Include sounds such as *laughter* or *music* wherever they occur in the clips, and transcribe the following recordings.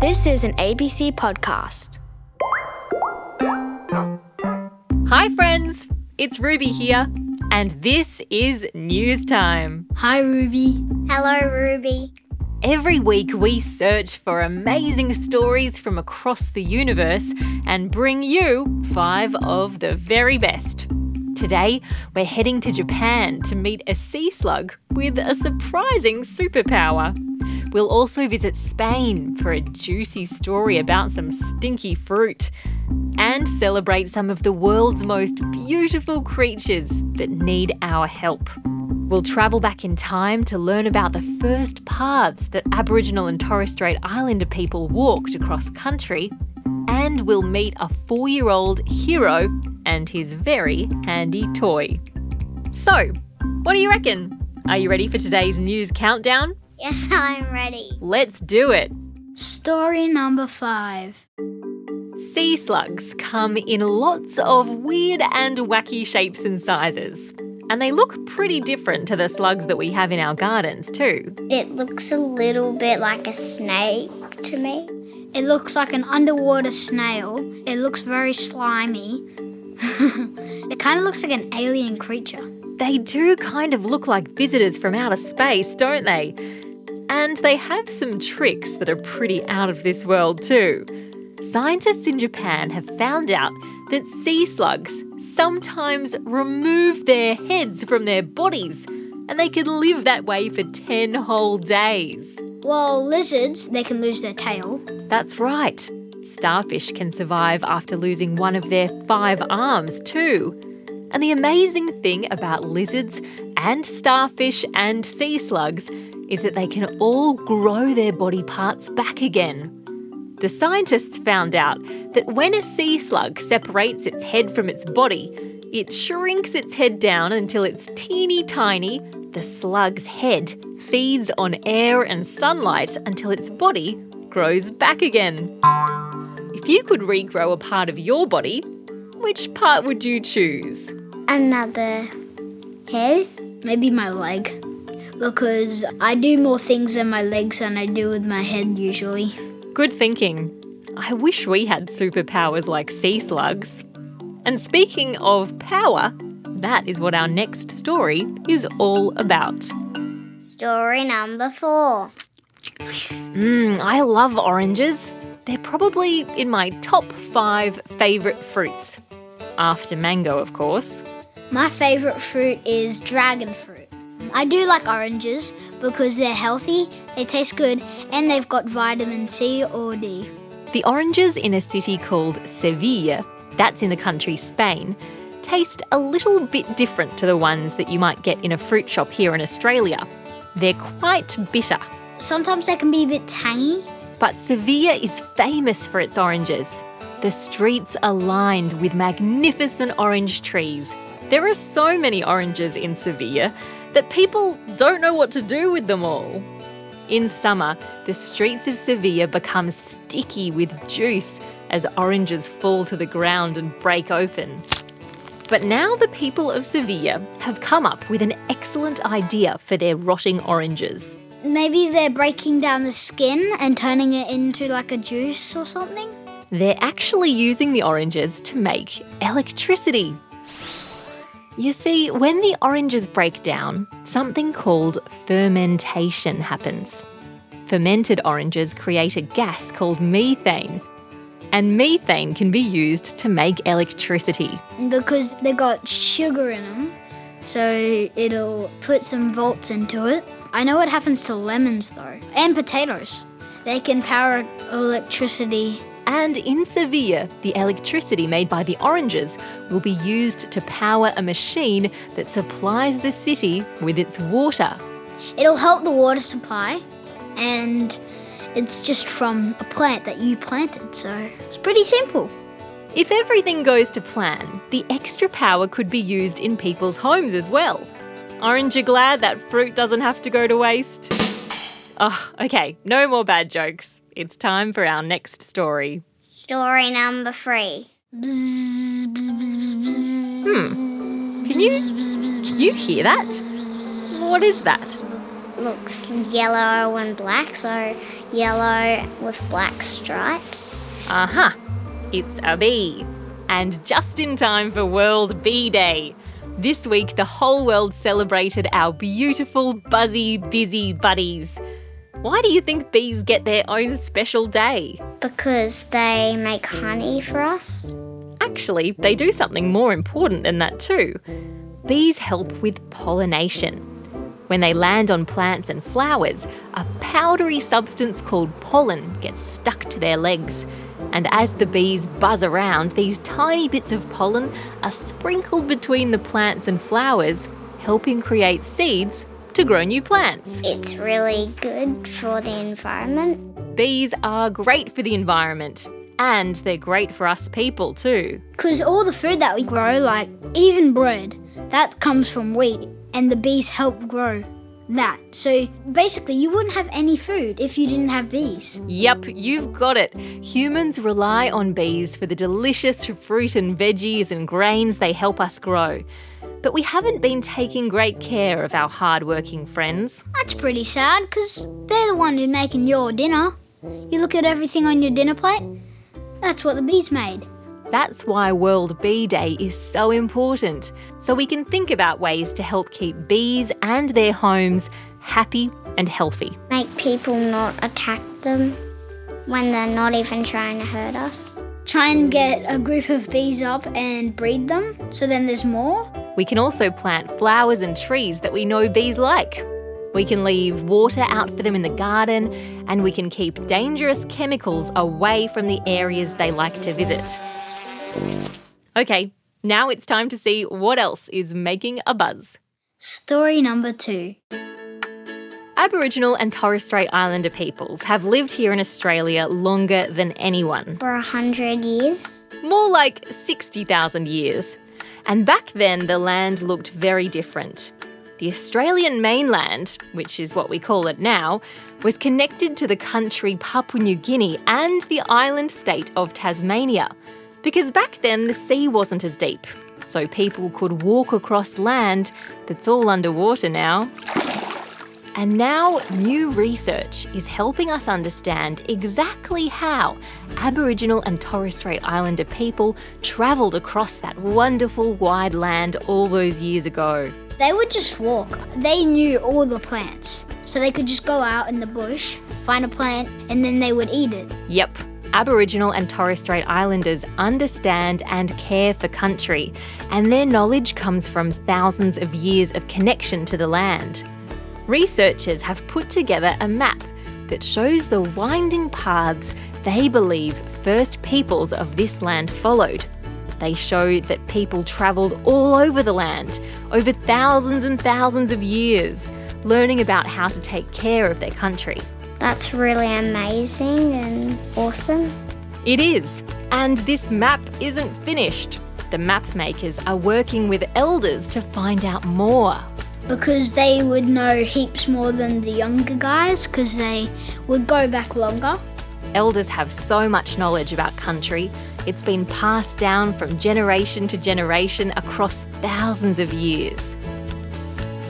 This is an ABC podcast. Hi, friends. It's Ruby here, and this is News Time. Hi, Ruby. Hello, Ruby. Every week, we search for amazing stories from across the universe and bring you five of the very best. Today, we're heading to Japan to meet a sea slug with a surprising superpower. We'll also visit Spain for a juicy story about some stinky fruit and celebrate some of the world's most beautiful creatures that need our help. We'll travel back in time to learn about the first paths that Aboriginal and Torres Strait Islander people walked across country. And we'll meet a four year old hero and his very handy toy. So, what do you reckon? Are you ready for today's news countdown? Yes, *laughs* I'm ready. Let's do it. Story number five. Sea slugs come in lots of weird and wacky shapes and sizes. And they look pretty different to the slugs that we have in our gardens, too. It looks a little bit like a snake to me. It looks like an underwater snail. It looks very slimy. *laughs* it kind of looks like an alien creature. They do kind of look like visitors from outer space, don't they? And they have some tricks that are pretty out of this world, too. Scientists in Japan have found out that sea slugs sometimes remove their heads from their bodies, and they can live that way for 10 whole days. Well, lizards, they can lose their tail. That's right. Starfish can survive after losing one of their five arms, too. And the amazing thing about lizards and starfish and sea slugs is that they can all grow their body parts back again. The scientists found out that when a sea slug separates its head from its body, it shrinks its head down until it's teeny tiny. The slug's head feeds on air and sunlight until its body grows back again. If you could regrow a part of your body, which part would you choose? Another head. Maybe my leg. Because I do more things in my legs than I do with my head usually. Good thinking. I wish we had superpowers like sea slugs. And speaking of power, that is what our next story is all about. Story number four. Mmm, I love oranges. They're probably in my top five favourite fruits. After mango, of course. My favourite fruit is dragon fruit. I do like oranges because they're healthy, they taste good, and they've got vitamin C or D. The oranges in a city called Sevilla, that's in the country Spain, taste a little bit different to the ones that you might get in a fruit shop here in Australia. They're quite bitter. Sometimes they can be a bit tangy. But Sevilla is famous for its oranges. The streets are lined with magnificent orange trees. There are so many oranges in Sevilla that people don't know what to do with them all. In summer, the streets of Sevilla become sticky with juice as oranges fall to the ground and break open. But now the people of Sevilla have come up with an excellent idea for their rotting oranges. Maybe they're breaking down the skin and turning it into like a juice or something. They're actually using the oranges to make electricity. You see, when the oranges break down, something called fermentation happens. Fermented oranges create a gas called methane, and methane can be used to make electricity. Because they got sugar in them, so it'll put some volts into it. I know what happens to lemons though, and potatoes. They can power electricity And in Sevilla, the electricity made by the oranges will be used to power a machine that supplies the city with its water. It'll help the water supply, and it's just from a plant that you planted, so it's pretty simple. If everything goes to plan, the extra power could be used in people's homes as well. Aren't you glad that fruit doesn't have to go to waste? Oh, okay, no more bad jokes. It's time for our next story. Story number three. Hmm. Can you can you hear that? What is that? looks yellow and black, so yellow with black stripes. Uh huh. It's a bee. And just in time for World Bee Day. This week, the whole world celebrated our beautiful, buzzy, busy buddies. Why do you think bees get their own special day? Because they make honey for us. Actually, they do something more important than that, too. Bees help with pollination. When they land on plants and flowers, a powdery substance called pollen gets stuck to their legs. And as the bees buzz around, these tiny bits of pollen are sprinkled between the plants and flowers, helping create seeds to grow new plants. It's really good for the environment. Bees are great for the environment, and they're great for us people too. Because all the food that we grow, like even bread, that comes from wheat, and the bees help grow that. So basically, you wouldn't have any food if you didn't have bees. Yep, you've got it. Humans rely on bees for the delicious fruit and veggies and grains they help us grow. But we haven't been taking great care of our hard-working friends. That's pretty sad because they're the one who's making your dinner. You look at everything on your dinner plate, that's what the bees made. That's why World Bee Day is so important, so we can think about ways to help keep bees and their homes happy and healthy. Make people not attack them when they're not even trying to hurt us. Try and get a group of bees up and breed them so then there's more. We can also plant flowers and trees that we know bees like. We can leave water out for them in the garden, and we can keep dangerous chemicals away from the areas they like to visit. Okay, now it's time to see what else is making a buzz. Story number two. Aboriginal and Torres Strait Islander peoples have lived here in Australia longer than anyone. For a hundred years. More like 60,000 years. And back then, the land looked very different. The Australian mainland, which is what we call it now, was connected to the country Papua New Guinea and the island state of Tasmania. Because back then the sea wasn't as deep, so people could walk across land that's all underwater now. And now, new research is helping us understand exactly how Aboriginal and Torres Strait Islander people travelled across that wonderful wide land all those years ago. They would just walk. They knew all the plants. So they could just go out in the bush, find a plant, and then they would eat it. Yep, Aboriginal and Torres Strait Islanders understand and care for country, and their knowledge comes from thousands of years of connection to the land. Researchers have put together a map that shows the winding paths they believe first peoples of this land followed. They show that people travelled all over the land over thousands and thousands of years, learning about how to take care of their country. That's really amazing and awesome. It is. And this map isn't finished. The map makers are working with elders to find out more. Because they would know heaps more than the younger guys, because they would go back longer. Elders have so much knowledge about country. It's been passed down from generation to generation across thousands of years.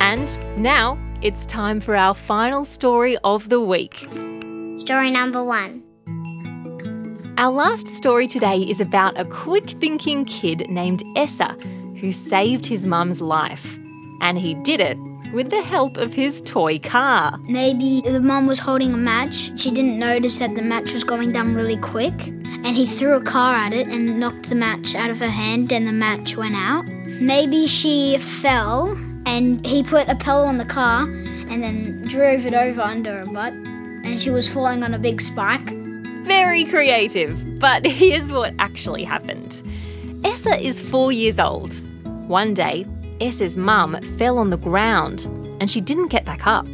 And now it's time for our final story of the week. Story number one. Our last story today is about a quick thinking kid named Essa who saved his mum's life. And he did it with the help of his toy car. Maybe the mum was holding a match. She didn't notice that the match was going down really quick. And he threw a car at it and knocked the match out of her hand, and the match went out. Maybe she fell and he put a pillow on the car and then drove it over under her butt. And she was falling on a big spike. Very creative, but *laughs* here's what actually happened. Essa is four years old. One day, Essa's mum fell on the ground and she didn't get back up.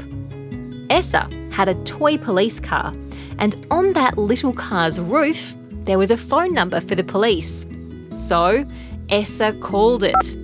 Essa had a toy police car, and on that little car's roof, there was a phone number for the police. So, Essa called it.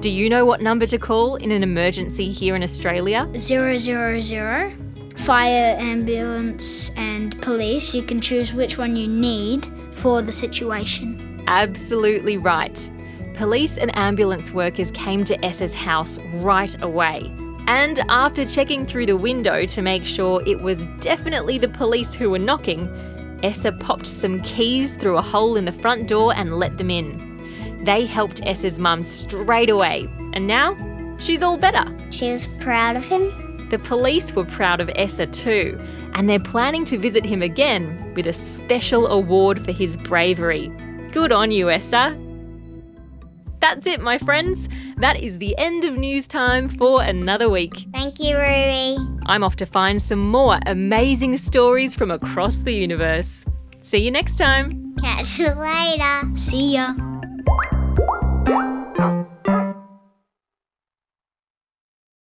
Do you know what number to call in an emergency here in Australia? Zero zero zero. Fire, ambulance, and police. You can choose which one you need for the situation. Absolutely right. Police and ambulance workers came to Essa's house right away. And after checking through the window to make sure it was definitely the police who were knocking, Essa popped some keys through a hole in the front door and let them in. They helped Essa's mum straight away, and now she's all better. She was proud of him. The police were proud of Essa too, and they're planning to visit him again with a special award for his bravery. Good on you, Essa. That's it, my friends. That is the end of news time for another week. Thank you, Ruby. I'm off to find some more amazing stories from across the universe. See you next time. Catch you later. See ya.